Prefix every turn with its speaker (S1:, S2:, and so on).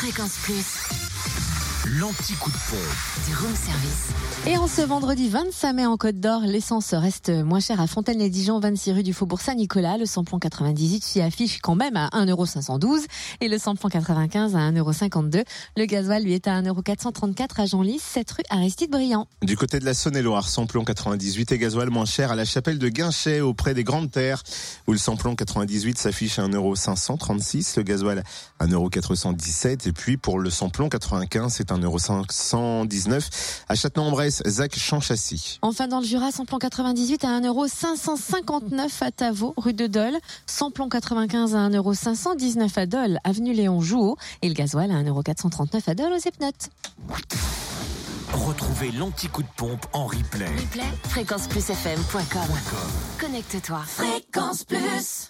S1: Fréquence Plus.
S2: L'anti-coup de pompe.
S1: Du room service.
S3: Et en ce vendredi 25 mai en Côte d'Or, l'essence reste moins chère à Fontaine-les-Dijon, 26 rue du Faubourg Saint-Nicolas. Le samplon 98 s'y affiche quand même à 1,512€ et le samplon 95 à 1,52€. Le gasoil lui est à 1,434€ à Genlis, 7 rue Aristide Briand.
S4: Du côté de la Saône-et-Loire, samplon 98 et gasoil moins cher à la chapelle de Guinchet auprès des Grandes Terres où le samplon 98 s'affiche à 1,536€, le gasoil à 1,417€ et puis pour le samplon 95 c'est 1,519€ à Châtellon-en-Bresse, Zach Champchassis.
S3: Enfin dans le Jura, samplon 98 à 1,559€ à Tavaux, rue de Dole. Samplon 95 à 1,519€ à Dole, avenue Léon Jouot. Et le gasoil à 1,439€ à Dole aux Epnotes.
S2: Retrouvez l'anti-coup de pompe en replay.
S1: Replay, fréquenceplusfm.com. Connecte-toi. Fréquence Plus.